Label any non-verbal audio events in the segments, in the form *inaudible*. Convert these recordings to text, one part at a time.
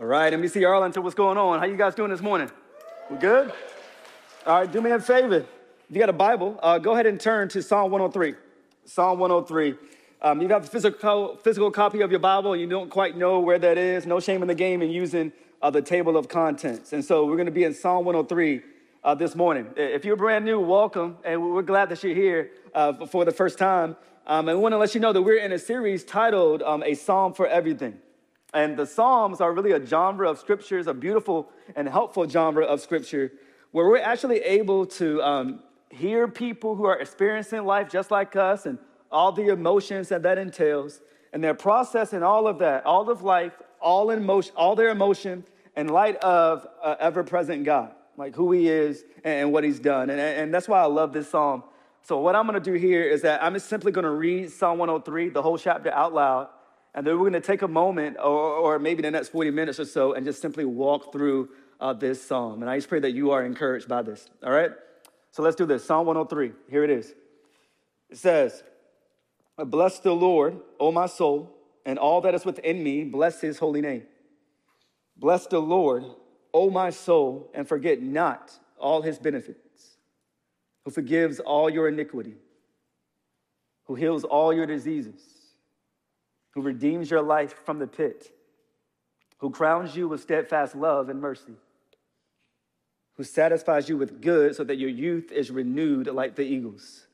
All right, NBC Arlington, what's going on? How you guys doing this morning? We good? All right, do me a favor. If you got a Bible, uh, go ahead and turn to Psalm 103. Psalm 103. Um, you have a physical, physical copy of your Bible and you don't quite know where that is, no shame in the game in using uh, the table of contents. And so we're going to be in Psalm 103 uh, this morning. If you're brand new, welcome, and we're glad that you're here uh, for the first time. Um, and we want to let you know that we're in a series titled um, A Psalm for Everything. And the Psalms are really a genre of scriptures, a beautiful and helpful genre of scripture, where we're actually able to um, hear people who are experiencing life just like us and all the emotions that that entails. And they're processing all of that, all of life, all in motion, all their emotion in light of uh, ever-present God, like who He is and what He's done. And, and that's why I love this psalm. So what I'm to do here is that I'm just simply to read Psalm 103, the whole chapter out loud, and then we're going to take a moment, or, or maybe the next 40 minutes or so, and just simply walk through uh, this psalm. And I just pray that you are encouraged by this. All right. So let's do this. Psalm 103. Here it is. It says, "Bless the Lord, O my soul." and all that is within me, bless his holy name. Bless the Lord, O my soul, and forget not all his benefits, who forgives all your iniquity, who heals all your diseases, who redeems your life from the pit, who crowns you with steadfast love and mercy, who satisfies you with good so that your youth is renewed like the eagles.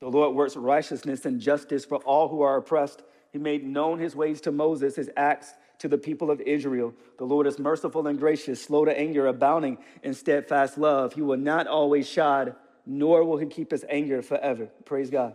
The Lord works righteousness and justice for all who are oppressed he made known his ways to Moses, his acts to the people of Israel. The Lord is merciful and gracious, slow to anger, abounding in steadfast love. He will not always shod, nor will he keep his anger forever. Praise God.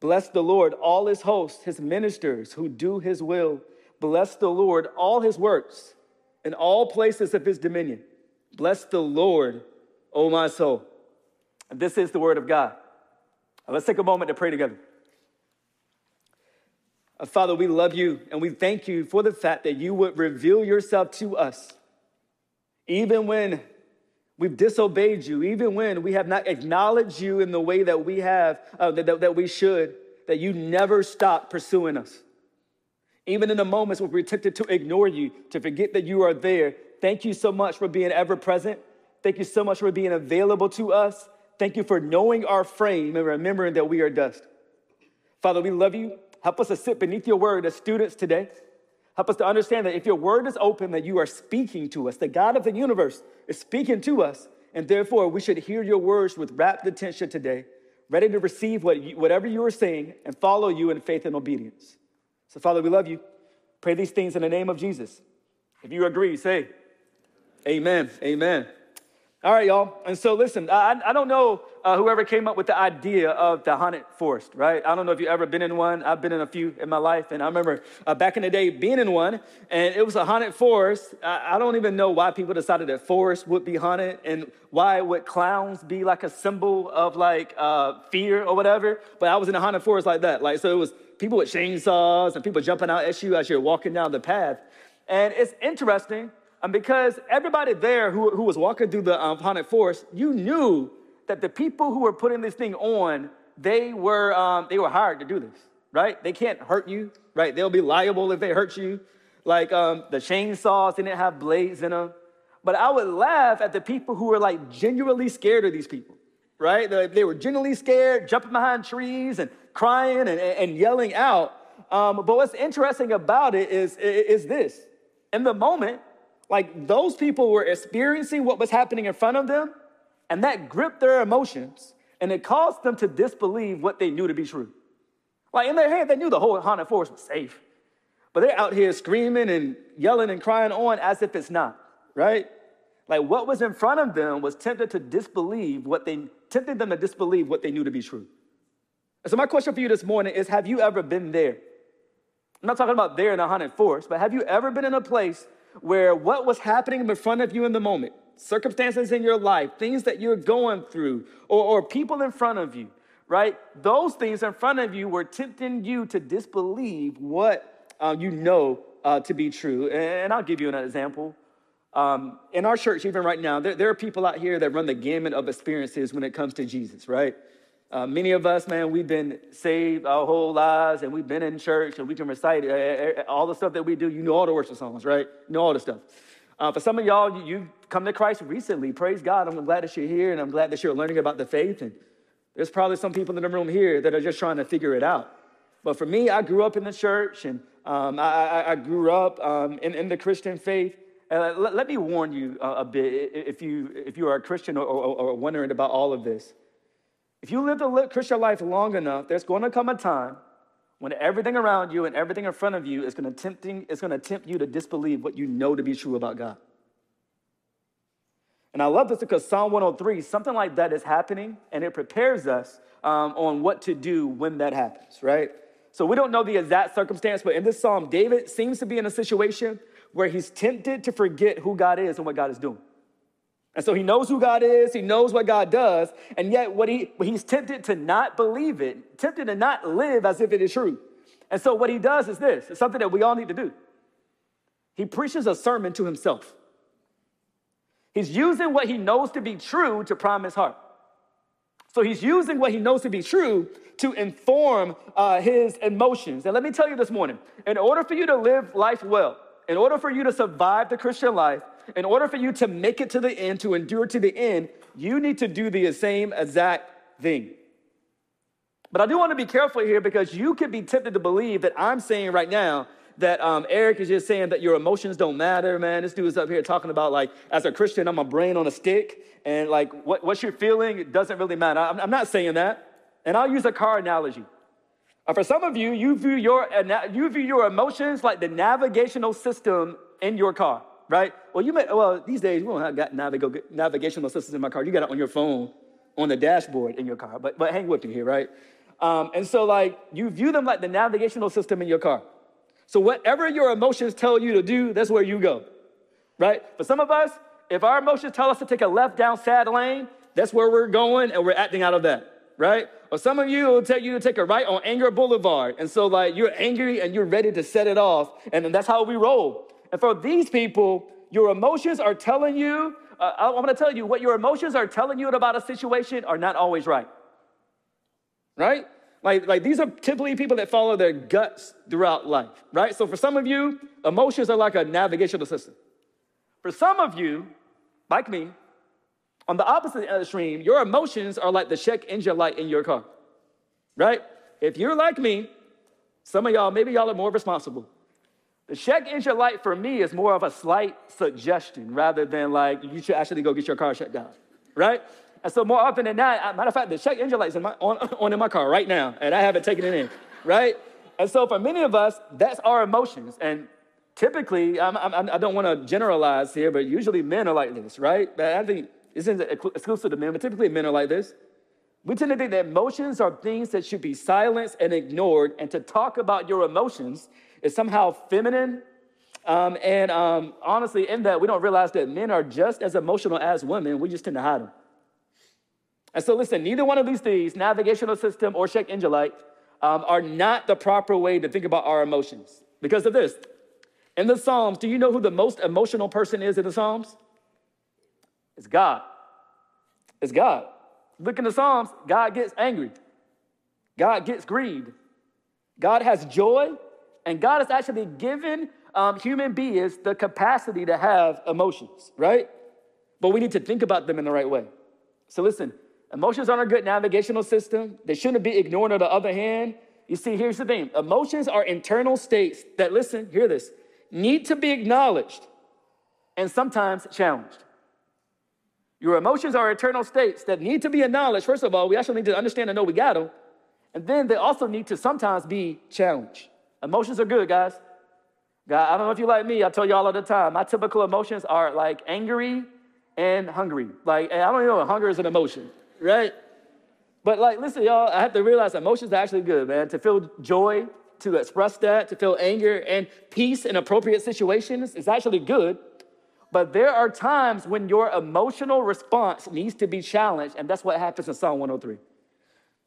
Bless the Lord, all his hosts, his ministers who do his will. Bless the Lord, all his works, in all places of his dominion. Bless the Lord, O my soul. This is the word of God. Let's take a moment to pray together. Uh, Father, we love you and we thank you for the fact that you would reveal yourself to us, even when we've disobeyed you, even when we have not acknowledged you in the way that we have, uh, that, that, that we should, that you never stop pursuing us. Even in the moments where we're tempted to ignore you, to forget that you are there, thank you so much for being ever present. Thank you so much for being available to us. Thank you for knowing our frame and remembering that we are dust. Father, we love you. Help us to sit beneath your word as students today. Help us to understand that if your word is open, that you are speaking to us. The God of the universe is speaking to us. And therefore, we should hear your words with rapt attention today, ready to receive what you, whatever you are saying and follow you in faith and obedience. So, Father, we love you. Pray these things in the name of Jesus. If you agree, say, Amen. Amen. All right, y'all. And so, listen, I, I don't know uh, whoever came up with the idea of the haunted forest, right? I don't know if you've ever been in one. I've been in a few in my life. And I remember uh, back in the day being in one, and it was a haunted forest. I, I don't even know why people decided that forest would be haunted and why would clowns be like a symbol of like uh, fear or whatever. But I was in a haunted forest like that. Like, so it was people with chainsaws and people jumping out at you as you're walking down the path. And it's interesting and because everybody there who, who was walking through the um, haunted forest, you knew that the people who were putting this thing on, they were, um, they were hired to do this, right? They can't hurt you, right? They'll be liable if they hurt you. Like um, the chainsaws, didn't have blades in them. But I would laugh at the people who were like genuinely scared of these people, right? They, they were genuinely scared, jumping behind trees and crying and, and yelling out Um, but what's interesting about it is, is this. In the moment, like those people were experiencing what was happening in front of them, and that gripped their emotions, and it caused them to disbelieve what they knew to be true. Like in their head, they knew the whole haunted forest was safe. But they're out here screaming and yelling and crying on as if it's not, right? Like what was in front of them was tempted to disbelieve what they tempted them to disbelieve what they knew to be true. And so my question for you this morning is have you ever been there? I'm not talking about there in a haunted forest, but have you ever been in a place where what was happening in front of you in the moment, circumstances in your life, things that you're going through, or, or people in front of you, right? Those things in front of you were tempting you to disbelieve what uh, you know uh, to be true. And I'll give you an example. Um, in our church, even right now, there, there, are people out here that run the gamut of experiences when it comes to Jesus, right? Uh, many of us, man, we've been saved our whole lives and we've been in church and we can recite uh, uh, uh, all the stuff that we do. You know all the worship songs, right? You know all the stuff. Uh, for some of y'all, you, you come to Christ recently. Praise God. I'm glad that you're here and I'm glad that you're learning about the faith. And there's probably some people in the room here that are just trying to figure it out. But for me, I grew up in the church and um, I, I, grew up um, in, in, the Christian faith. Uh, let, let, me warn you a, a, bit if you, if you are a Christian or, or, or wondering about all of this. If you live the Christian life long enough, there's going to come a time when everything around you and everything in front of you is going to tempting going to tempt you to disbelieve what you know to be true about God. And I love this because Psalm 103, something like that is happening, and it prepares us um, on what to do when that happens, right? So we don't know the exact circumstance, but in this psalm, David seems to be in a situation where he's tempted to forget who God is and what God is doing. And so he knows who God is, he knows what God does, and yet what he he's tempted to not believe it, tempted to not live as if it is true. And so what he does is this, it's something that we all need to do. He preaches a sermon to himself. He's using what he knows to be true to prime his heart. So he's using what he knows to be true to inform uh, his emotions. And let me tell you this morning in order for you to live life well, in order for you to survive the Christian life, in order for you to make it to the end, to endure to the end, you need to do the same exact thing. But I do want to be careful here because you could be tempted to believe that I'm saying right now that um, Eric is just saying that your emotions don't matter, man. This dude is up here talking about like, as a Christian, I'm a brain on a stick, and like what, what you're feeling doesn't really matter. I'm, I'm not saying that. And I'll use a car analogy. Uh, for some of you, you view, your, you view your emotions like the navigational system in your car, right? Well, you may, well, these days we don't have got navigational systems in my car. You got it on your phone, on the dashboard in your car. But, but hang with me here, right? Um, and so, like, you view them like the navigational system in your car. So, whatever your emotions tell you to do, that's where you go, right? For some of us, if our emotions tell us to take a left down sad lane, that's where we're going and we're acting out of that, right? Or some of you will tell you to take a right on Anger Boulevard. And so, like, you're angry and you're ready to set it off. And then that's how we roll. And for these people, your emotions are telling you, uh, I'm gonna tell you, what your emotions are telling you about a situation are not always right. Right? Like, like these are typically people that follow their guts throughout life, right? So for some of you, emotions are like a navigational system. For some of you, like me, on the opposite end of the stream, your emotions are like the check engine light in your car, right? If you're like me, some of y'all, maybe y'all are more responsible. The check engine light for me is more of a slight suggestion rather than like you should actually go get your car checked out, right? And so more often than not, matter of fact, the check engine light is on, on in my car right now, and I haven't taken it in, right? And so for many of us, that's our emotions. And typically, I'm, I'm, I do not want to generalize here, but usually men are like this, right? But I think this isn't exclusive to men, but typically men are like this. We tend to think that emotions are things that should be silenced and ignored, and to talk about your emotions is somehow feminine. Um, and um, honestly, in that, we don't realize that men are just as emotional as women. We just tend to hide them. And so, listen, neither one of these things, navigational system or check engine light, um, are not the proper way to think about our emotions. Because of this, in the Psalms, do you know who the most emotional person is in the Psalms? It's God. It's God. Look in the Psalms, God gets angry. God gets grieved. God has joy, and God has actually given um, human beings the capacity to have emotions, right? But we need to think about them in the right way. So listen, emotions aren't a good navigational system. They shouldn't be ignored. On the other hand, You see, here's the thing emotions are internal states that, listen, hear this, need to be acknowledged and sometimes challenged. Your emotions are internal states that need to be acknowledged. First of all, we actually need to understand and know we got them. And then they also need to sometimes be challenged. Emotions are good, guys. God, I don't know if you like me, I tell you all the time. My typical emotions are like angry and hungry. Like, I don't even know, hunger is an emotion, right? But like, listen, y'all, I have to realize emotions are actually good, man. To feel joy, to express that, to feel anger and peace in appropriate situations is actually good. But there are times when your emotional response needs to be challenged, and that's what happens in Psalm 103.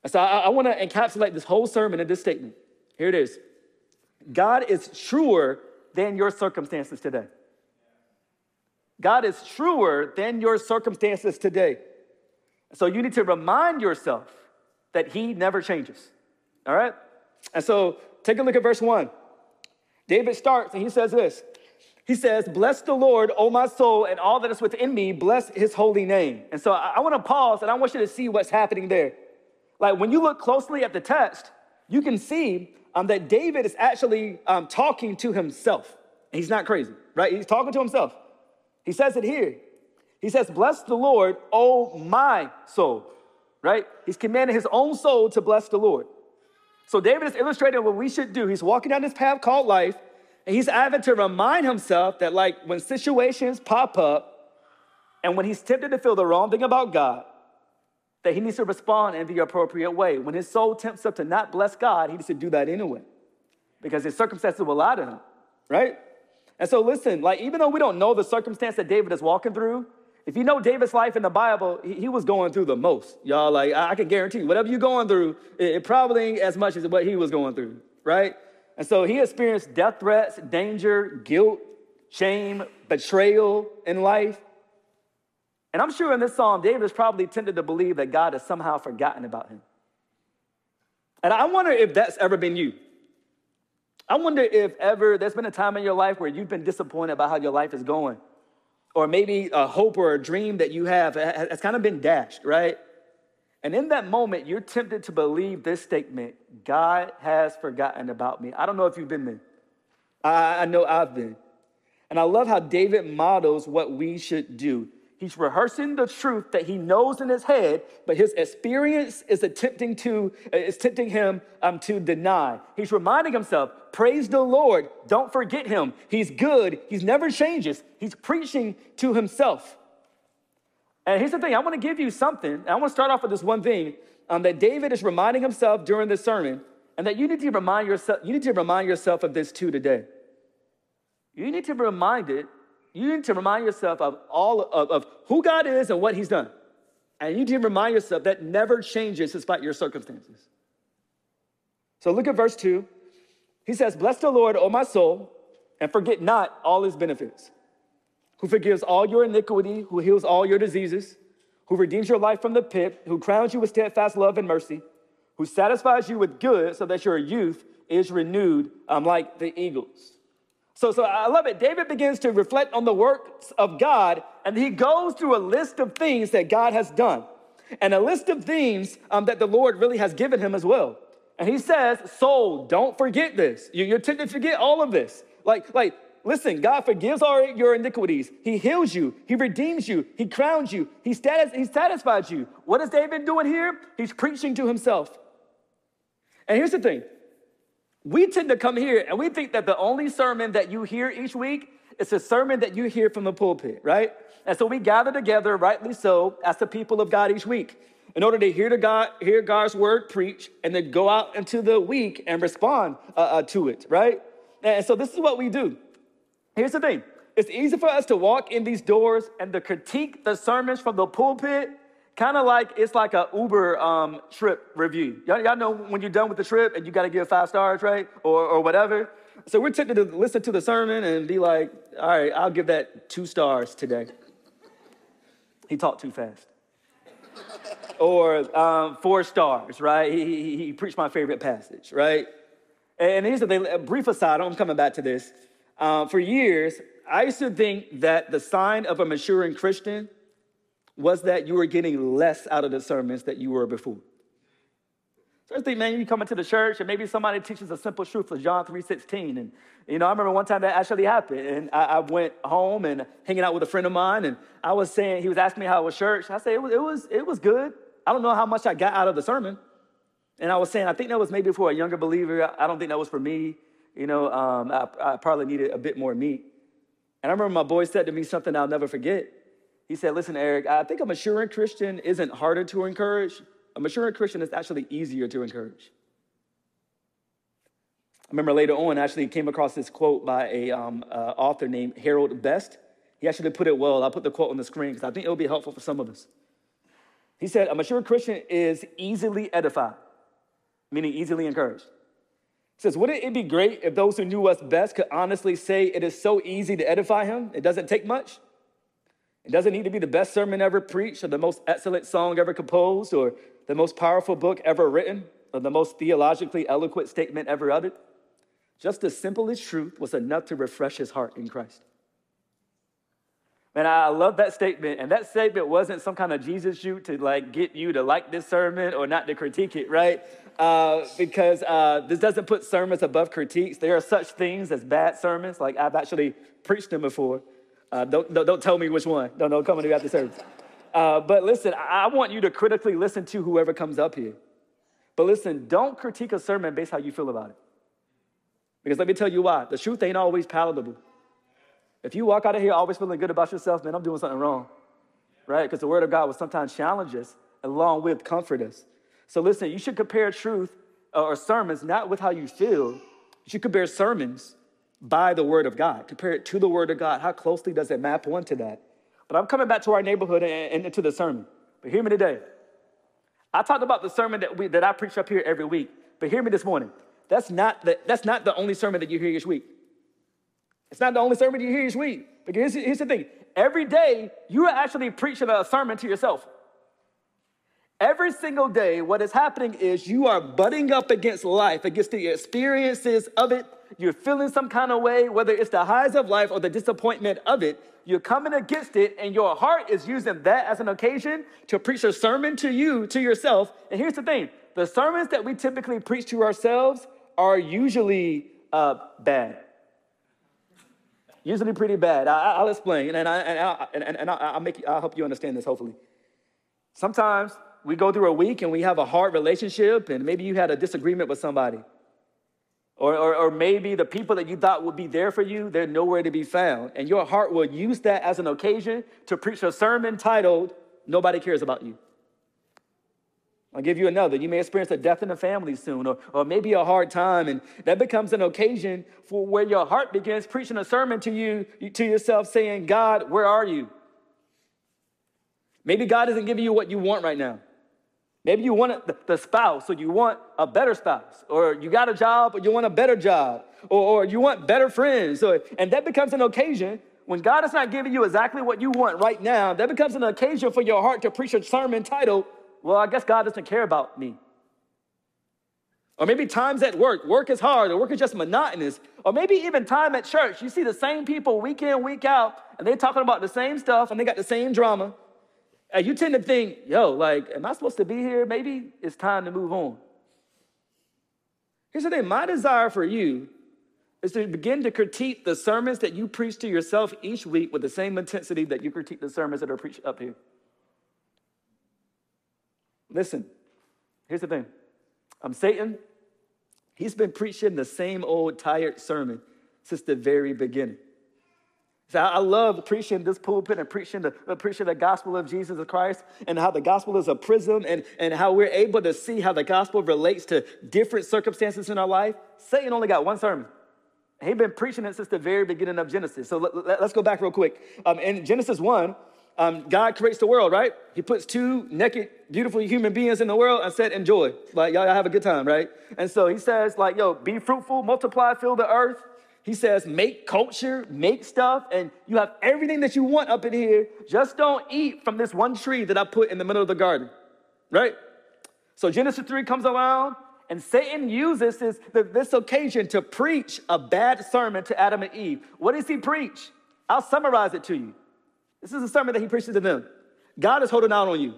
And so I, I want to encapsulate this whole sermon in this statement. Here it is God is truer than your circumstances today. God is truer than your circumstances today. So you need to remind yourself that He never changes. All right? And so take a look at verse one. David starts and he says this he says, Bless the Lord, O my soul, and all that is within me, bless his holy name. And so I, I want to pause and I want you to see what's happening there. Like when you look closely at the text, you can see um, that David is actually um, talking to himself. He's not crazy, right? He's talking to himself. He says it here. He says, Bless the Lord, O my soul, right? He's commanding his own soul to bless the Lord. So David is illustrating what we should do. He's walking down this path called life. And he's having to remind himself that, like, when situations pop up and when he's tempted to feel the wrong thing about God, that he needs to respond in the appropriate way. When his soul tempts him to not bless God, he needs to do that anyway because his circumstances will lie to him, right? And so, listen, like, even though we don't know the circumstance that David is walking through, if you know David's life in the Bible, he, he was going through the most. Y'all, like, I, I can guarantee you, whatever you're going through, it, it probably ain't as much as what he was going through, right? And so he experienced death threats, danger, guilt, shame, betrayal in life. And I'm sure in this psalm, David is probably tempted to believe that God has somehow forgotten about him. And I wonder if that's ever been you. I wonder if ever there's been a time in your life where you've been disappointed about how your life is going. Or maybe a hope or a dream that you have has kind of been dashed, right? And in that moment, you're tempted to believe this statement God has forgotten about me. I don't know if you've been there. I, I know I've been. And I love how David models what we should do. He's rehearsing the truth that he knows in his head, but his experience is attempting to is tempting him um, to deny. He's reminding himself, praise the Lord, don't forget him. He's good, he's never changes. He's preaching to himself. And here's the thing I want to give you something. I want to start off with this one thing um, that David is reminding himself during this sermon, and that you need to remind yourself, you need to remind yourself of this too today. You need to be reminded, you need to remind yourself of all of, of who God is and what He's done. And you need to remind yourself that never changes despite your circumstances. So look at verse 2. He says, Bless the Lord, O my soul, and forget not all his benefits who forgives all your iniquity, who heals all your diseases, who redeems your life from the pit, who crowns you with steadfast love and mercy, who satisfies you with good so that your youth is renewed um, like the eagles. So, so I love it. David begins to reflect on the works of God, and he goes through a list of things that God has done, and a list of things um, that the Lord really has given him as well. And he says, Soul, don't forget this. You're tempted to forget all of this. Like, like Listen, God forgives all your iniquities. He heals you. He redeems you. He crowns you. He, status, he satisfies you. What is David doing here? He's preaching to himself. And here's the thing we tend to come here and we think that the only sermon that you hear each week is a sermon that you hear from the pulpit, right? And so we gather together, rightly so, as the people of God each week in order to hear, to God, hear God's word preach and then go out into the week and respond uh, uh, to it, right? And so this is what we do. Here's the thing it's easy for us to walk in these doors and to critique the sermons from the pulpit, kind of like it's like a Uber um, trip review. Y'all, y'all know when you're done with the trip and you got to give five stars, right? Or, or whatever. So we're tempted to listen to the sermon and be like, all right, I'll give that two stars today. He talked too fast. or um, four stars, right? He, he, he, preached my favorite passage, right? And here's the thing, a brief aside, I'm coming back to this. Uh, for years, I used to think that the sign of a maturing Christian was that you were getting less out of the sermons that you were before. I think, man, you come into the church and maybe somebody teaches a simple truth of John 3.16. And, you know, I remember one time that actually happened. And I, I, went home and hanging out with a friend of mine. And I was saying, he was asking me how it was church. I said, it was, it was, it was good. I don't know how much I got out of the sermon. And I was saying, I think that was maybe for a younger believer. I don't think that was for me. You know, um, I, I probably needed a bit more meat. And I remember my boy said to me something I'll never forget. He said, Listen, Eric, I think a maturing Christian isn't harder to encourage, a mature Christian is actually easier to encourage. I remember later on, I actually came across this quote by a um, uh, author named Harold Best. He actually put it well. I'll put the quote on the screen because I think it will be helpful for some of us. He said, A mature Christian is easily edified, meaning easily encouraged. He says, Wouldn't it be great if those who knew us best could honestly say it is so easy to edify him? It doesn't take much. It doesn't need to be the best sermon ever preached or the most excellent song ever composed or the most powerful book ever written, or the most theologically eloquent statement ever uttered. Just the simplest truth was enough to refresh his heart in Christ. And I love that statement. And that statement wasn't some kind of Jesus shoot to like get you to like this sermon or not to critique it, right? Uh, because uh, this doesn't put sermons above critiques. There are such things as bad sermons. Like I've actually preached them before. Uh, don't, don't, don't, tell me which one. Don't, don't come to me after service. Uh, but listen, I want you to critically listen to whoever comes up here. But listen, don't critique a sermon based how you feel about it. Because let me tell you why. The truth ain't always palatable. If you walk out of here always feeling good about yourself, man, I'm doing something wrong. Right? Because the word of God will sometimes challenge us along with comfort us. So listen, you should compare truth or sermons not with how you feel. You should compare sermons by the word of God. Compare it to the word of God. How closely does it map onto that? But I'm coming back to our neighborhood and, and to the sermon. But hear me today. I talked about the sermon that, we, that I preach up here every week. But hear me this morning. That's not, the, that's not the only sermon that you hear each week. It's not the only sermon you hear each week. Because here's, here's the thing every day, you are actually preaching a sermon to yourself. Every single day, what is happening is you are butting up against life, against the experiences of it. You're feeling some kind of way, whether it's the highs of life or the disappointment of it. You're coming against it, and your heart is using that as an occasion to preach a sermon to you, to yourself. And here's the thing the sermons that we typically preach to ourselves are usually uh, bad. Usually pretty bad. I, will explain, and, I, and, I, and, and I'll, make, I'll help you understand this, hopefully. Sometimes we go through a week and we have a hard relationship, and maybe you had a disagreement with somebody. Or, or, or, maybe the people that you thought would be there for you, they're nowhere to be found. And your heart will use that as an occasion to preach a sermon titled, Nobody Cares About You. I'll give you another. You may experience a death in the family soon, or, or maybe a hard time, and that becomes an occasion for where your heart begins preaching a sermon to you, to yourself, saying, God, where are you? Maybe God isn't giving you what you want right now. Maybe you want the spouse, or you want a better spouse, or you got a job, or you want a better job, or, or you want better friends. Or, and that becomes an occasion when God is not giving you exactly what you want right now, that becomes an occasion for your heart to preach a sermon titled, Well, I guess God doesn't care about me. Or maybe times at work, work is hard, or work is just monotonous. Or maybe even time at church, you see the same people week in, week out, and they're talking about the same stuff, and they got the same drama. And you tend to think, yo, like, am I supposed to be here? Maybe it's time to move on. Here's the thing my desire for you is to begin to critique the sermons that you preach to yourself each week with the same intensity that you critique the sermons that are preached up here. Listen, here's the thing I'm Satan. He's been preaching the same old tired sermon since the very beginning. So I love preaching this pulpit and preaching the, uh, preaching the gospel of Jesus Christ and how the gospel is a prism and, and how we're able to see how the gospel relates to different circumstances in our life. Satan only got one sermon. He's been preaching it since the very beginning of Genesis. So let, us go back real quick. Um, in Genesis 1, um, God creates the world, right? He puts two naked, beautiful human beings in the world and said, enjoy. Like, y'all, y'all have a good time, right? And so he says, like, yo, be fruitful, multiply, fill the earth. He says, make culture, make stuff, and you have everything that you want up in here. Just don't eat from this one tree that I put in the middle of the garden, right? So Genesis 3 comes around, and Satan uses this, this occasion to preach a bad sermon to Adam and Eve. What does he preach? I'll summarize it to you. This is a sermon that he preaches to them. God is holding out on you.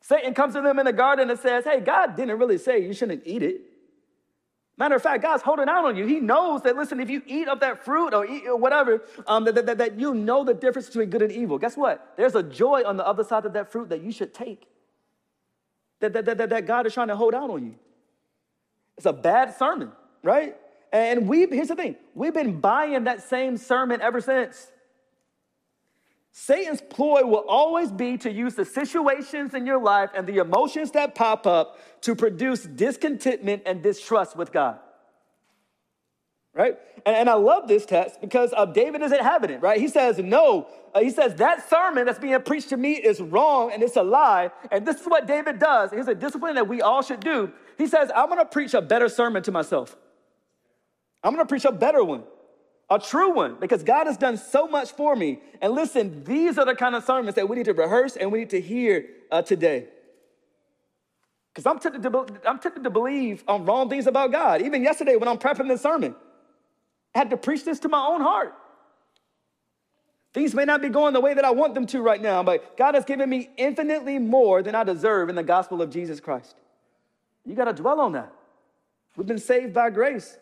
Satan comes to them in the garden and says, Hey, God didn't really say you shouldn't eat it. Matter of fact, God's holding out on you. He knows that, listen, if you eat of that fruit or eat or whatever, um, that, that, that you know the difference between good and evil. Guess what? There's a joy on the other side of that fruit that you should take, that, that, that, that God is trying to hold out on you. It's a bad sermon, right? And we, here's the thing we've been buying that same sermon ever since. Satan's ploy will always be to use the situations in your life and the emotions that pop up to produce discontentment and distrust with God. Right? And, and I love this text because uh, David isn't having it, right? He says, No. Uh, he says, That sermon that's being preached to me is wrong and it's a lie. And this is what David does. Here's a discipline that we all should do. He says, I'm going to preach a better sermon to myself. I'm going to preach a better one a true one, because God has done so much for me. And listen, these are the kind of sermons that we need to rehearse and we need to hear uh, today. Because I'm tempted to, I'm tempted to believe on wrong things about God. Even yesterday, when I'm prepping this sermon, I had to preach this to my own heart. Things may not be going the way that I want them to right now, but God has given me infinitely more than I deserve in the gospel of Jesus Christ. You got to dwell on that. We've been saved by grace.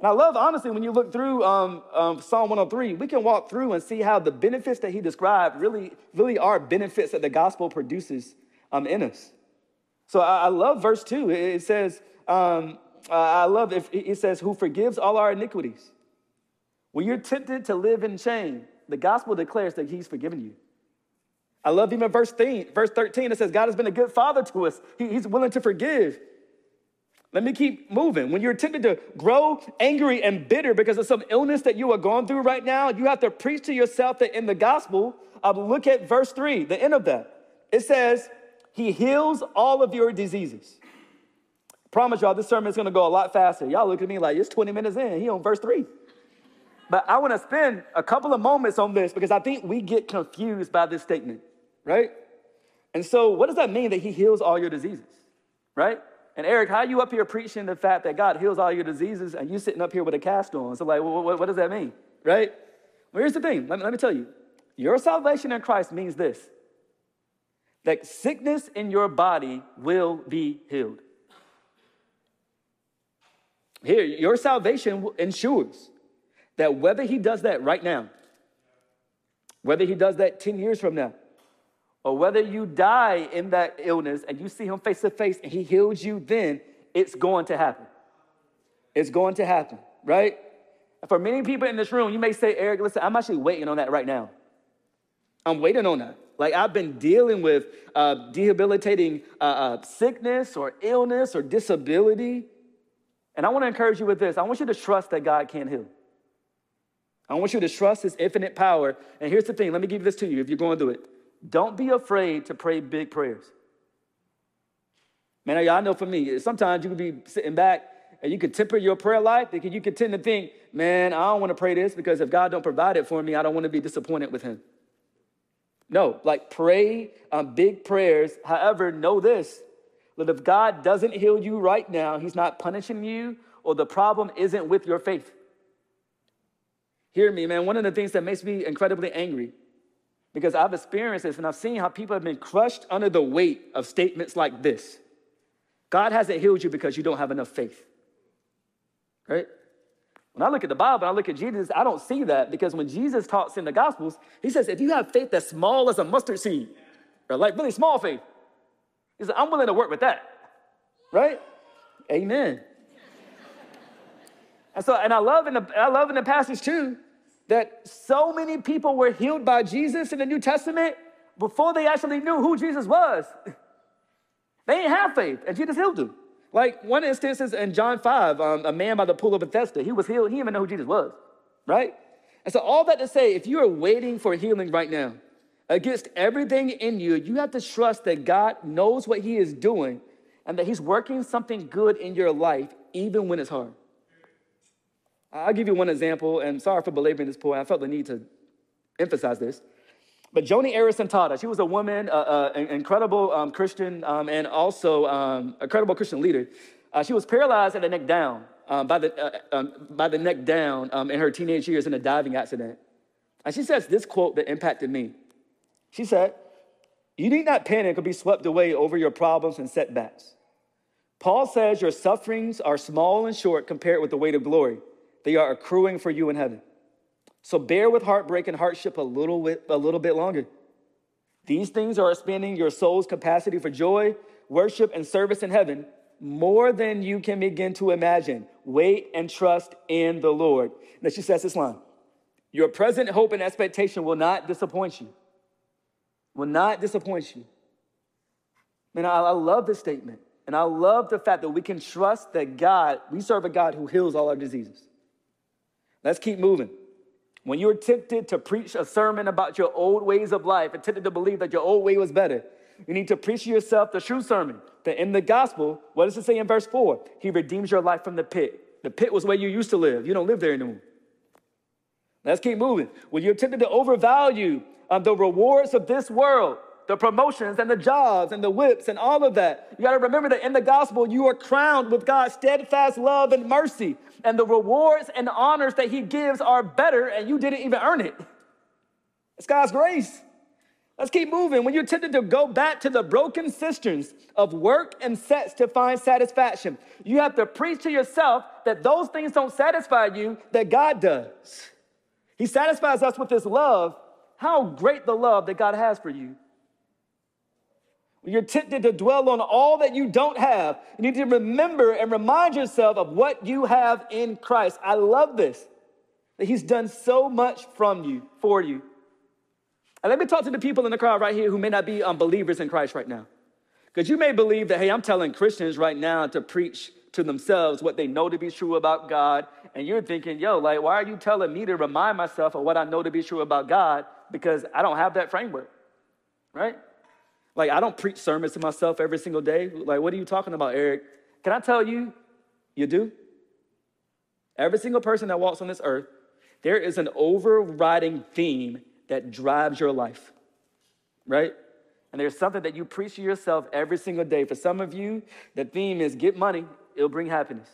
And I love, honestly, when you look through um, um, Psalm 103, we can walk through and see how the benefits that he described really, really are benefits that the gospel produces um, in us. So I, I, love verse 2. It, says, um, I love if it says, who forgives all our iniquities. When you're tempted to live in shame, the gospel declares that he's forgiven you. I love even verse 13, verse 13. It says, God has been a good father to us. He, he's willing to forgive. Let me keep moving. When you're tempted to grow angry and bitter because of some illness that you are going through right now, you have to preach to yourself that in the gospel, uh, look at verse three, the end of that. It says, He heals all of your diseases. Promise y'all, this sermon is to go a lot faster. Y'all look at me like it's 20 minutes in. He on verse three. But I want to spend a couple of moments on this because I think we get confused by this statement, right? And so, what does that mean that He heals all your diseases, right? And Eric, how are you up here preaching the fact that God heals all your diseases and you sitting up here with a cast on? So, like, what, what does that mean? Right? Well, here's the thing. Let me, let me tell you. Your salvation in Christ means this that sickness in your body will be healed. Here, your salvation ensures that whether he does that right now, whether he does that 10 years from now, or whether you die in that illness and you see him face to face and he heals you, then it's going to happen. It's going to happen, right? For many people in this room, you may say, Eric, listen, I'm actually waiting on that right now. I'm waiting on that. Like I've been dealing with uh, debilitating uh, uh, sickness or illness or disability. And I want to encourage you with this I want you to trust that God can heal. I want you to trust his infinite power. And here's the thing let me give this to you if you're going through it. Don't be afraid to pray big prayers. Man, I know for me, sometimes you can be sitting back and you can temper your prayer life you can tend to think, man, I don't want to pray this because if God don't provide it for me, I don't want to be disappointed with him. No, like pray um, big prayers. However, know this that if God doesn't heal you right now, he's not punishing you or the problem isn't with your faith. Hear me, man. One of the things that makes me incredibly angry because I've experienced this and I've seen how people have been crushed under the weight of statements like this God hasn't healed you because you don't have enough faith. Right? When I look at the Bible and I look at Jesus, I don't see that because when Jesus talks in the Gospels, he says, if you have faith that's small as a mustard seed, or like really small faith, he said, I'm willing to work with that. Right? Amen. and so, and I love in the I love in the passage too that so many people were healed by Jesus in the New Testament before they actually knew who Jesus was. *laughs* they didn't have faith, and Jesus healed them. Like one instance is in John 5, um, a man by the pool of Bethesda, he was healed, he didn't even know who Jesus was, right? And so, all that to say, if you are waiting for healing right now, against everything in you, you have to trust that God knows what He is doing and that He's working something good in your life, even when it's hard. I'll give you one example, and sorry for belaboring this point. I felt the need to emphasize this. But Joni Eareckson Tada, she was a woman, uh, uh, an incredible um, Christian, um, and also um, a credible Christian leader. Uh, she was paralyzed at the neck down, um, by, the, uh, um, by the neck down um, in her teenage years in a diving accident. And she says this quote that impacted me. She said, You need not panic or be swept away over your problems and setbacks. Paul says your sufferings are small and short compared with the weight of glory. They are accruing for you in heaven. So bear with heartbreak and hardship a little bit, a little bit longer. These things are expanding your soul's capacity for joy, worship, and service in heaven more than you can begin to imagine. Wait and trust in the Lord. And she says this line Your present hope and expectation will not disappoint you. Will not disappoint you. Man, I, I love this statement. And I love the fact that we can trust that God, we serve a God who heals all our diseases. Let's keep moving. When you're tempted to preach a sermon about your old ways of life and tempted to believe that your old way was better, you need to preach to yourself the true sermon. That in the gospel, what does it say in verse 4? He redeems your life from the pit. The pit was where you used to live. You don't live there anymore. Let's keep moving. When you're tempted to overvalue um, the rewards of this world, the promotions and the jobs and the whips and all of that. You got to remember that in the gospel, you are crowned with God's steadfast love and mercy. And the rewards and honors that He gives are better, and you didn't even earn it. It's God's grace. Let's keep moving. When you're tempted to go back to the broken cisterns of work and sets to find satisfaction, you have to preach to yourself that those things don't satisfy you, that God does. He satisfies us with His love. How great the love that God has for you. You're tempted to dwell on all that you don't have, you need to remember and remind yourself of what you have in Christ. I love this, that He's done so much from you, for you. And let me talk to the people in the crowd right here who may not be um, believers in Christ right now. Because you may believe that, hey, I'm telling Christians right now to preach to themselves what they know to be true about God. And you're thinking, yo, like, why are you telling me to remind myself of what I know to be true about God? Because I don't have that framework, right? Like, I don't preach sermons to myself every single day. Like, what are you talking about, Eric? Can I tell you, you do? Every single person that walks on this earth, there is an overriding theme that drives your life, right? And there's something that you preach to yourself every single day. For some of you, the theme is get money, it'll bring happiness.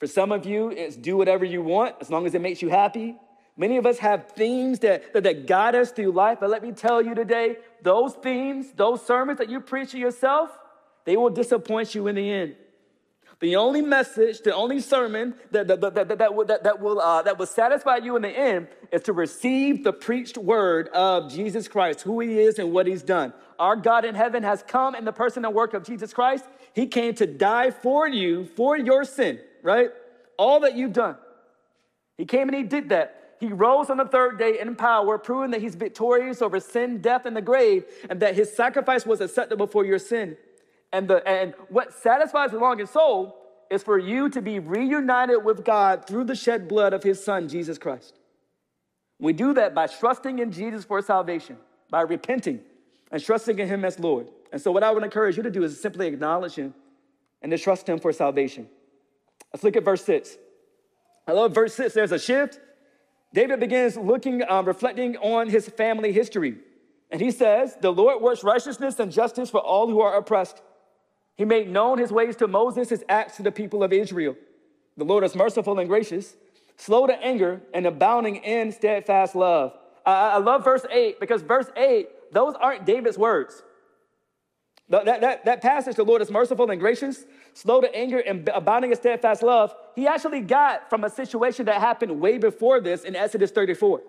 For some of you, it's do whatever you want as long as it makes you happy. Many of us have themes that, that, that guide us through life, but let me tell you today those themes, those sermons that you preach to yourself, they will disappoint you in the end. The only message, the only sermon that, that, that, that, that, will, that, that, will, uh, that will satisfy you in the end is to receive the preached word of Jesus Christ, who he is and what he's done. Our God in heaven has come in the person and work of Jesus Christ. He came to die for you, for your sin, right? All that you've done. He came and he did that he rose on the third day in power, proving that he's victorious over sin, death, and the grave, and that his sacrifice was acceptable for your sin. And, the, and what satisfies the longing soul is for you to be reunited with God through the shed blood of his son, Jesus Christ. We do that by trusting in Jesus for salvation, by repenting and trusting in him as Lord. And so, what I would encourage you to do is simply acknowledge him and to trust him for salvation. Let's look at verse 6. I love verse 6. There's a shift David begins looking, uh, reflecting on his family history. And he says, The Lord works righteousness and justice for all who are oppressed. He made known his ways to Moses, his acts to the people of Israel. The Lord is merciful and gracious, slow to anger, and abounding in steadfast love. I, I love verse 8 because verse 8, those aren't David's words. That, that, that passage, the Lord is merciful and gracious, slow to anger, and abounding in steadfast love, he actually got from a situation that happened way before this in Exodus 34.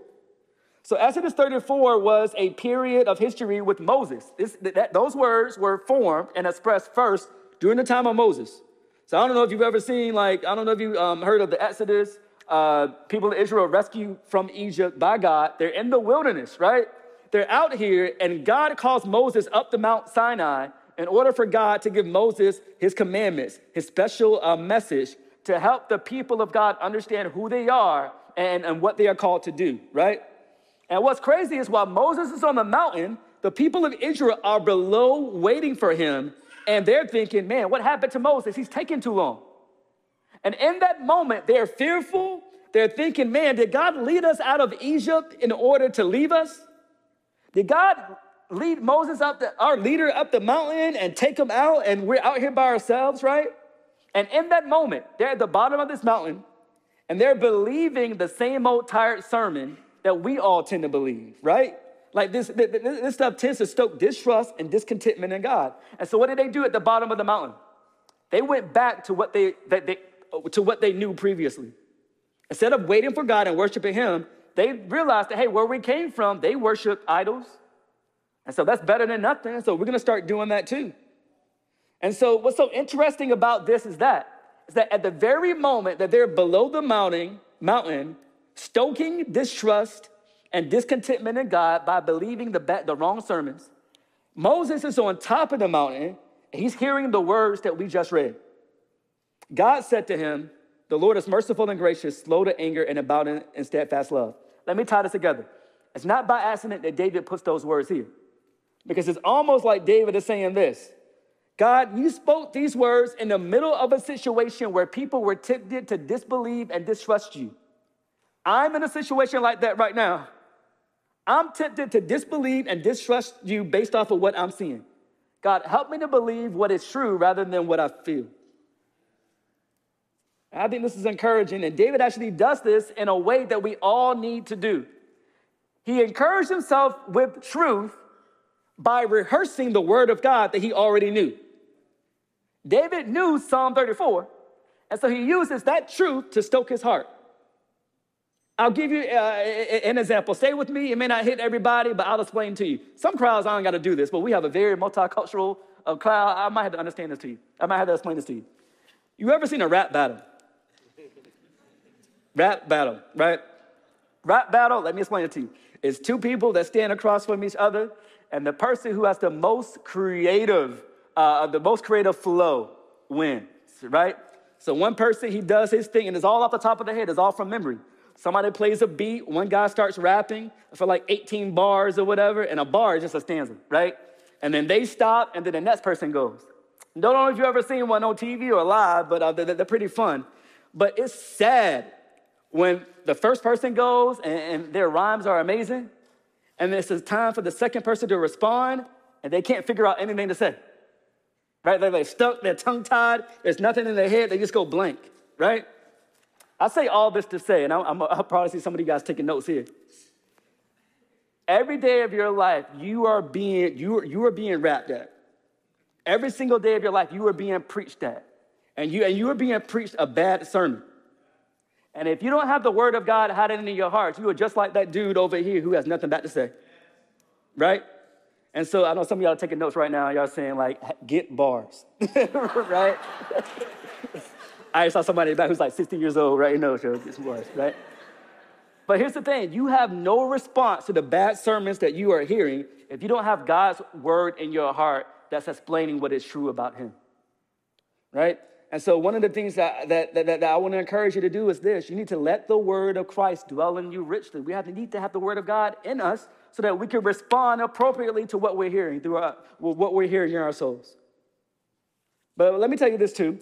So, Exodus 34 was a period of history with Moses. This, that, those words were formed and expressed first during the time of Moses. So, I don't know if you've ever seen, like, I don't know if you um, heard of the Exodus. Uh, people of Israel rescued from Egypt by God. They're in the wilderness, right? They're out here, and God calls Moses up to Mount Sinai in order for God to give Moses his commandments, his special uh, message to help the people of God understand who they are and, and what they are called to do, right? And what's crazy is while Moses is on the mountain, the people of Israel are below waiting for him, and they're thinking, man, what happened to Moses? He's taking too long. And in that moment, they're fearful. They're thinking, man, did God lead us out of Egypt in order to leave us? Did God lead Moses up the, our leader up the mountain and take him out and we're out here by ourselves, right? And in that moment, they're at the bottom of this mountain and they're believing the same old tired sermon that we all tend to believe, right? Like this, this, stuff tends to stoke distrust and discontentment in God. And so what did they do at the bottom of the mountain? They went back to what they, that they to what they knew previously. Instead of waiting for God and worshiping Him, they realized that, hey, where we came from, they worship idols. And so that's better than nothing. So we're going to start doing that too. And so what's so interesting about this is that, is that at the very moment that they're below the mountain, mountain, stoking distrust and discontentment in God by believing the, the wrong sermons, Moses is on top of the mountain. And he's hearing the words that we just read. God said to him, The Lord is merciful and gracious, slow to anger, and abounding in steadfast love. Let me tie this together. It's not by accident that David puts those words here, because it's almost like David is saying this God, you spoke these words in the middle of a situation where people were tempted to disbelieve and distrust you. I'm in a situation like that right now. I'm tempted to disbelieve and distrust you based off of what I'm seeing. God, help me to believe what is true rather than what I feel. I think this is encouraging. And David actually does this in a way that we all need to do. He encouraged himself with truth by rehearsing the word of God that he already knew. David knew Psalm 34, and so he uses that truth to stoke his heart. I'll give you uh, an example. Stay with me. It may not hit everybody, but I'll explain to you. Some crowds, I don't got to do this, but we have a very multicultural uh, crowd. I might have to understand this to you. I might have to explain this to you. You ever seen a rap battle? Rap battle, right? Rap battle, let me explain it to you. It's two people that stand across from each other, and the person who has the most creative, uh, the most creative flow wins, right? So one person, he does his thing, and it's all off the top of the head, it's all from memory. Somebody plays a beat, one guy starts rapping for like 18 bars or whatever, and a bar is just a stanza, right? And then they stop, and then the next person goes. Don't know if you've ever seen one on TV or live, but uh, they're, they're pretty fun. But it's sad when the first person goes and, and their rhymes are amazing, and it's time for the second person to respond, and they can't figure out anything to say. Right? They're stuck, they're tongue tied, there's nothing in their head, they just go blank, right? I say all this to say, and I'm, I'll probably see some of you guys taking notes here. Every day of your life, you are being, you you are being rapped at. Every single day of your life, you are being preached at. And you, and you are being preached a bad sermon. And if you don't have the word of God hiding in your heart, you are just like that dude over here who has nothing bad to say. Right? And so I know some of y'all are taking notes right now. Y'all saying, like, get bars. *laughs* right? I saw somebody back who's like 60 years old, right? You know, so get some bars, right? But here's the thing you have no response to the bad sermons that you are hearing if you don't have God's word in your heart that's explaining what is true about Him. Right? And so, one of the things that, that, that, that, I want to encourage you to do is this you need to let the word of Christ dwell in you richly. We have to need to have the word of God in us so that we can respond appropriately to what we're hearing through our, what we're hearing in our souls. But let me tell you this too,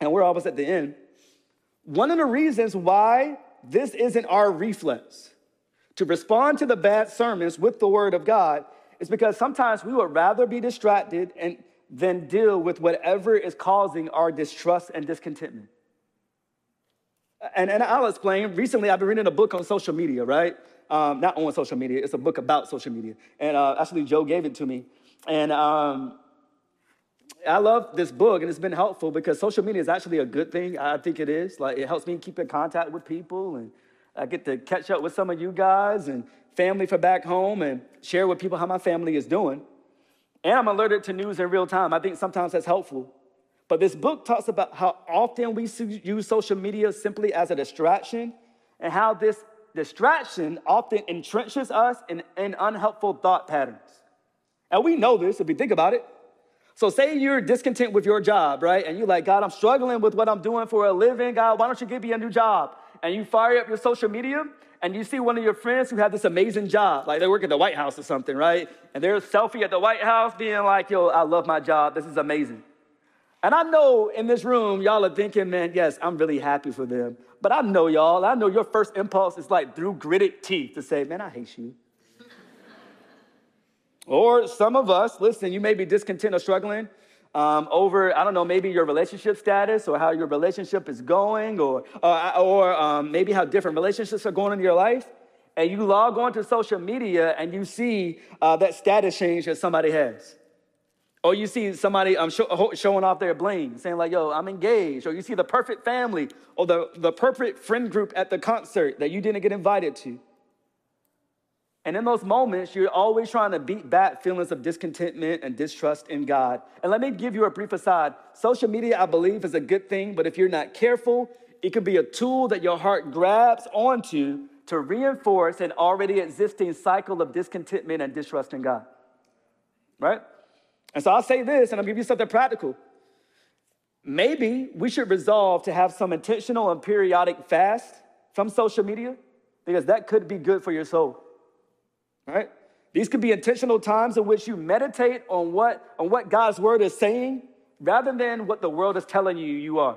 and we're almost at the end. One of the reasons why this isn't our reflex to respond to the bad sermons with the word of God is because sometimes we would rather be distracted and than deal with whatever is causing our distrust and discontentment. And, and I'll explain. Recently, I've been reading a book on social media, right? Um, not on social media, it's a book about social media. And uh, actually, Joe gave it to me. And um, I love this book, and it's been helpful because social media is actually a good thing. I think it is. Like, it helps me keep in contact with people, and I get to catch up with some of you guys and family for back home and share with people how my family is doing. And I'm alerted to news in real time. I think sometimes that's helpful. But this book talks about how often we use social media simply as a distraction and how this distraction often entrenches us in, in unhelpful thought patterns. And we know this if we think about it. So, say you're discontent with your job, right? And you're like, God, I'm struggling with what I'm doing for a living. God, why don't you give me a new job? And you fire up your social media and you see one of your friends who have this amazing job, like they work at the White House or something, right? And they're a selfie at the White House being like, yo, I love my job. This is amazing. And I know in this room, y'all are thinking, man, yes, I'm really happy for them. But I know y'all, I know your first impulse is like through gritted teeth to say, man, I hate you. *laughs* or some of us, listen, you may be discontent or struggling um, over, I don't know, maybe your relationship status or how your relationship is going or, uh, or um, maybe how different relationships are going in your life. and you log on to social media and you see uh, that status change that somebody has. Or you see somebody um, show, showing off their bling, saying like, yo, I'm engaged. Or you see the perfect family or the, the perfect friend group at the concert that you didn't get invited to. And in those moments, you're always trying to beat back feelings of discontentment and distrust in God. And let me give you a brief aside. Social media, I believe, is a good thing, but if you're not careful, it can be a tool that your heart grabs onto to reinforce an already existing cycle of discontentment and distrust in God. Right? And so I'll say this, and I'll give you something practical. Maybe we should resolve to have some intentional and periodic fast from social media because that could be good for your soul right? These could be intentional times in which you meditate on what, on what God's word is saying rather than what the world is telling you you are.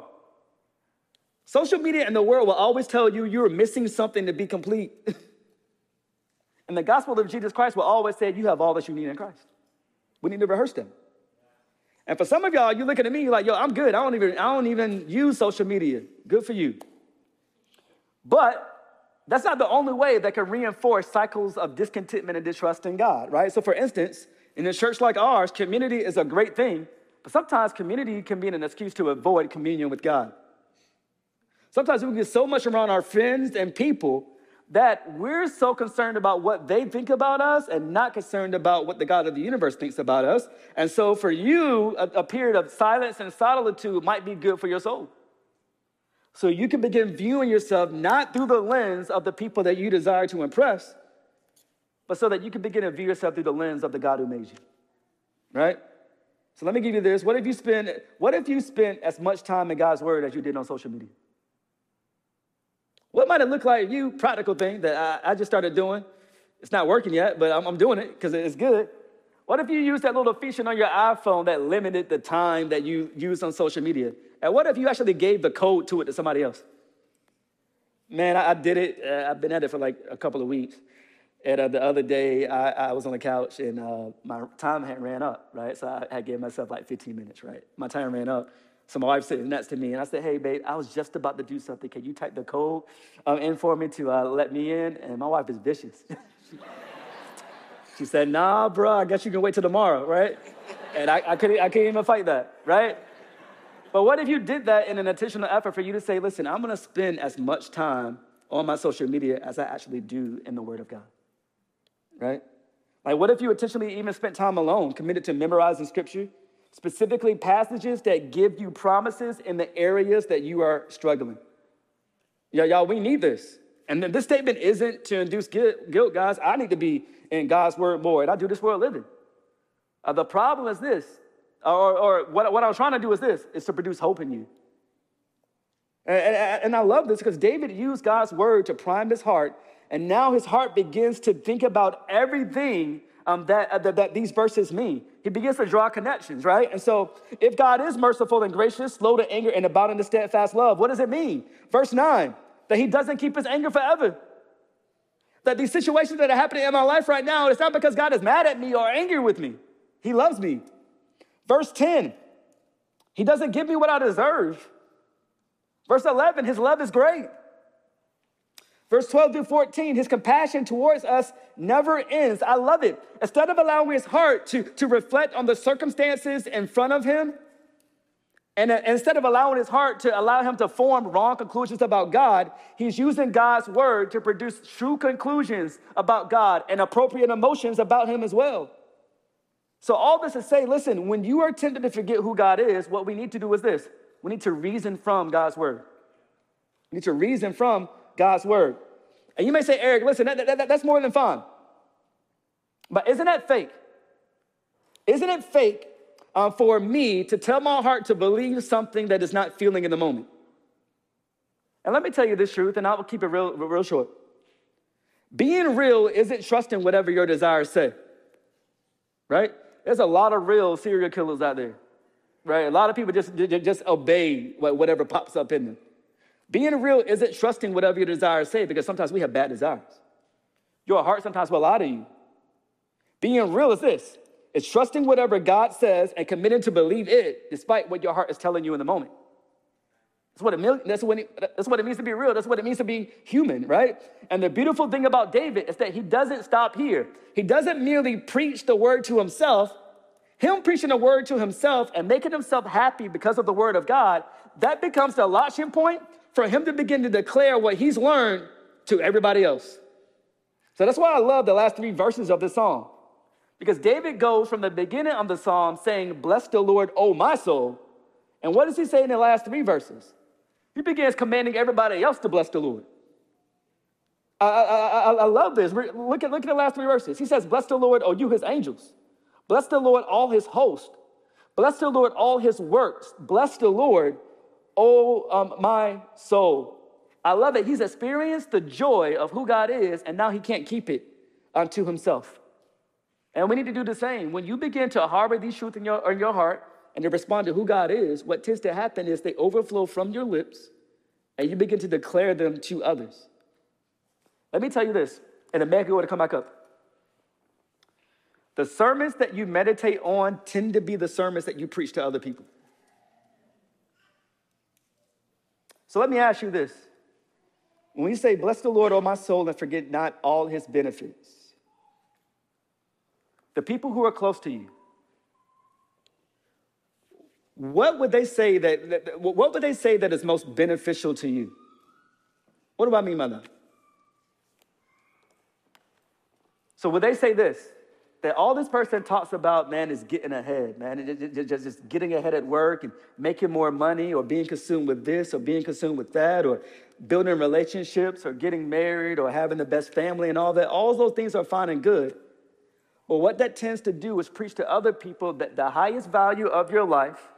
Social media and the world will always tell you you're missing something to be complete. *laughs* and the gospel of Jesus Christ will always say you have all that you need in Christ. We need to rehearse them. And for some of y'all, you're looking at me you're like, yo, I'm good. I don't even, I don't even use social media. Good for you. But that's not the only way that can reinforce cycles of discontentment and distrust in God, right? So, for instance, in a church like ours, community is a great thing, but sometimes community can be an excuse to avoid communion with God. Sometimes we get so much around our friends and people that we're so concerned about what they think about us and not concerned about what the God of the universe thinks about us. And so, for you, a, a period of silence and solitude might be good for your soul. So you can begin viewing yourself not through the lens of the people that you desire to impress, but so that you can begin to view yourself through the lens of the God who made you. Right? So let me give you this. What if you spend what if you spent as much time in God's word as you did on social media? What might it look like you, practical thing that I, I just started doing? It's not working yet, but I'm, I'm doing it because it's good. What if you use that little feature on your iPhone that limited the time that you use on social media? And what if you actually gave the code to it to somebody else? Man, I, I did it. Uh, I've been at it for like a couple of weeks. And uh, the other day, I, I, was on the couch and uh, my time had ran up, right? So I had gave myself like 15 minutes, right? My time ran up. So my wife sitting next to me, and I said, "Hey, babe, I was just about to do something. Can you type the code um, in for me to uh, let me in?" And my wife is vicious. *laughs* She said, nah, bro, I guess you can wait till tomorrow, right? And I, I, couldn't, I couldn't even fight that, right? But what if you did that in an intentional effort for you to say, listen, I'm gonna spend as much time on my social media as I actually do in the Word of God, right? Like, what if you intentionally even spent time alone, committed to memorizing Scripture, specifically passages that give you promises in the areas that you are struggling? Yeah, y'all, we need this. And then this statement isn't to induce guilt, guys. I need to be in God's word more, and I do this for a living. Uh, the problem is this, or, or what, what I was trying to do is this, is to produce hope in you. And, and, and I love this because David used God's word to prime his heart, and now his heart begins to think about everything um, that, uh, that, that these verses mean. He begins to draw connections, right? And so, if God is merciful and gracious, slow to anger, and abounding to steadfast love, what does it mean? Verse 9, that he doesn't keep his anger forever. That these situations that are happening in my life right now, it's not because God is mad at me or angry with me. He loves me. Verse 10, He doesn't give me what I deserve. Verse 11, His love is great. Verse 12 through 14, his compassion towards us never ends. I love it. Instead of allowing his heart to, to reflect on the circumstances in front of him, and uh, instead of allowing his heart to allow him to form wrong conclusions about God, he's using God's word to produce true conclusions about God and appropriate emotions about him as well. So, all this is say, listen, when you are tempted to forget who God is, what we need to do is this we need to reason from God's word. We need to reason from God's word. And you may say, Eric, listen, that, that, that, that's more than fun. But isn't that fake? Isn't it fake uh, for me to tell my heart to believe something that is not feeling in the moment. And let me tell you this truth, and I'll keep it real, real short. Being real isn't trusting whatever your desires say, right? There's a lot of real serial killers out there, right? A lot of people just, just obey whatever pops up in them. Being real isn't trusting whatever your desires say because sometimes we have bad desires. Your heart sometimes will lie to you. Being real is this it's trusting whatever God says and committing to believe it despite what your heart is telling you in the moment. That's what, it, that's, it, that's what it means to be real. That's what it means to be human, right? And the beautiful thing about David is that he doesn't stop here. He doesn't merely preach the word to himself. Him preaching the word to himself and making himself happy because of the word of God, that becomes the launching point for him to begin to declare what he's learned to everybody else. So that's why I love the last three verses of this song. Because David goes from the beginning of the psalm saying, Bless the Lord, O my soul. And what does he say in the last three verses? He begins commanding everybody else to bless the Lord. I, I, I, I love this. Look at, look at the last three verses. He says, Bless the Lord, O you his angels. Bless the Lord, all his host. Bless the Lord, all his works. Bless the Lord, O um, my soul. I love it. He's experienced the joy of who God is, and now he can't keep it unto himself. And we need to do the same. When you begin to harbor these truths in your, in your heart, and to respond to who God is, what tends to happen is they overflow from your lips and you begin to declare them to others. Let me tell you this, and America would come back up. The sermons that you meditate on tend to be the sermons that you preach to other people. So let me ask you this. When we say, Bless the Lord, O my soul, and forget not all his benefits, the people who are close to you, what would they say that, that, what would they say that is most beneficial to you? What do I mean by that? So would they say this? That all this person talks about, man, is getting ahead, man, just, just getting ahead at work and making more money or being consumed with this or being consumed with that or building relationships or getting married or having the best family and all that. All those things are fine and good. But what that tends to do is preach to other people that the highest value of your life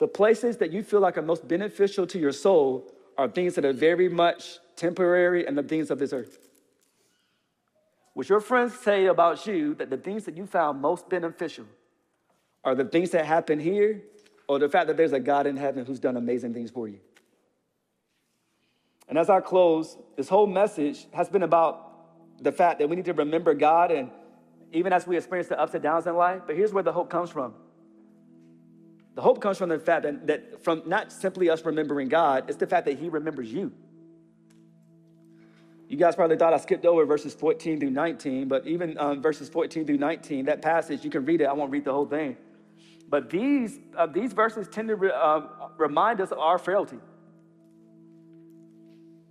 the places that you feel like are most beneficial to your soul are things that are very much temporary and the things of this earth. What your friends say about you that the things that you found most beneficial are the things that happen here or the fact that there's a God in heaven who's done amazing things for you? And as I close, this whole message has been about the fact that we need to remember God and even as we experience the ups and downs in life, but here's where the hope comes from. The hope comes from the fact that, that from not simply us remembering God, it's the fact that He remembers you. You guys probably thought I skipped over verses 14 through 19, but even um, verses 14 through 19, that passage, you can read it. I won't read the whole thing. But these, uh, these verses tend to re, uh, remind us of our frailty.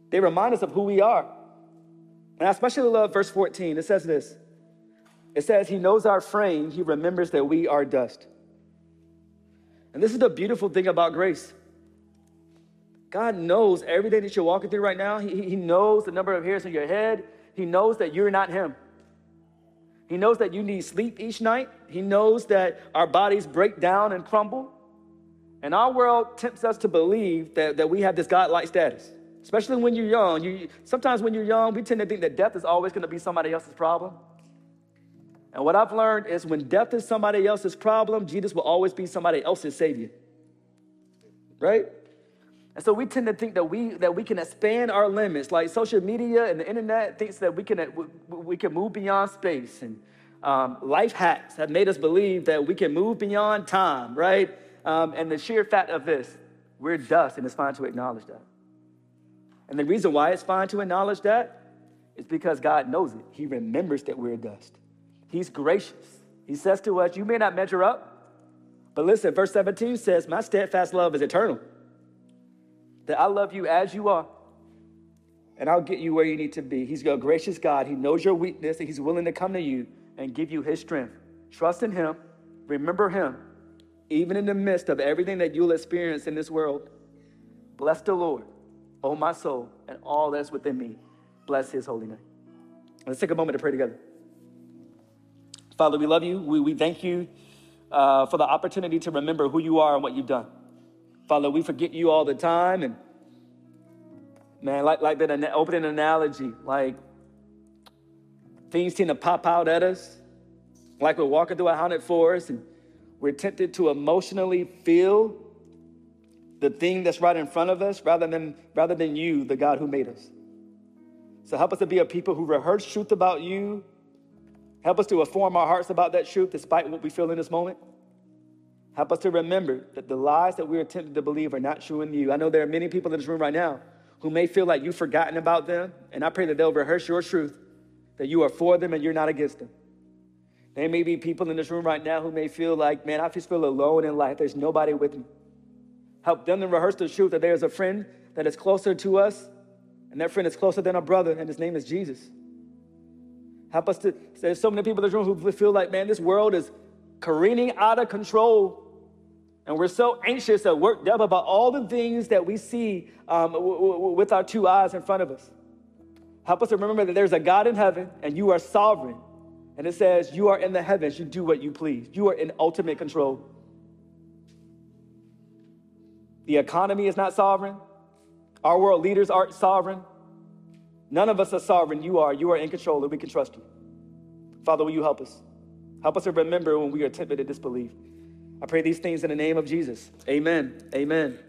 They remind us of who we are. And I especially love verse 14. It says this It says, He knows our frame, He remembers that we are dust. And this is the beautiful thing about grace. God knows everything that you're walking through right now. He, he knows the number of hairs in your head. He knows that you're not Him. He knows that you need sleep each night. He knows that our bodies break down and crumble. And our world tempts us to believe that, that we have this God-like status, especially when you're young. You, sometimes when you're young, we tend to think that death is always going to be somebody else's problem. And what I've learned is when death is somebody else's problem, Jesus will always be somebody else's savior. Right? And so we tend to think that we that we can expand our limits, like social media and the internet thinks that we can we can move beyond space, and um, life hacks have made us believe that we can move beyond time, right? Um, and the sheer fact of this, we're dust, and it's fine to acknowledge that. And the reason why it's fine to acknowledge that is because God knows it. He remembers that we're dust. He's gracious. He says to us, You may not measure up, but listen, verse 17 says, My steadfast love is eternal. That I love you as you are, and I'll get you where you need to be. He's a gracious God. He knows your weakness, and He's willing to come to you and give you His strength. Trust in Him, remember Him, even in the midst of everything that you'll experience in this world. Bless the Lord, O my soul, and all that's within me. Bless His holy name. Let's take a moment to pray together. Father, we love you. We, we thank you uh, for the opportunity to remember who you are and what you've done. Father, we forget you all the time. And man, like, like that opening analogy, like things tend to pop out at us, like we're walking through a haunted forest and we're tempted to emotionally feel the thing that's right in front of us rather than, rather than you, the God who made us. So help us to be a people who rehearse truth about you Help us to inform our hearts about that truth despite what we feel in this moment. Help us to remember that the lies that we're tempted to believe are not true in you. I know there are many people in this room right now who may feel like you've forgotten about them, and I pray that they'll rehearse your truth, that you are for them and you're not against them. There may be people in this room right now who may feel like, man, I just feel alone in life. There's nobody with me. Help them to rehearse the truth that there's a friend that is closer to us, and that friend is closer than a brother, and his name is Jesus. Help us to, there's so many people in this room who feel like, man, this world is careening out of control. And we're so anxious and worked up about all the things that we see um, w- w- with our two eyes in front of us. Help us to remember that there's a God in heaven and you are sovereign. And it says, You are in the heavens, you do what you please. You are in ultimate control. The economy is not sovereign. Our world leaders aren't sovereign. None of us are sovereign. You are. You are in control, and we can trust you. Father, will you help us? Help us to remember when we are tempted to disbelieve. I pray these things in the name of Jesus. Amen. Amen.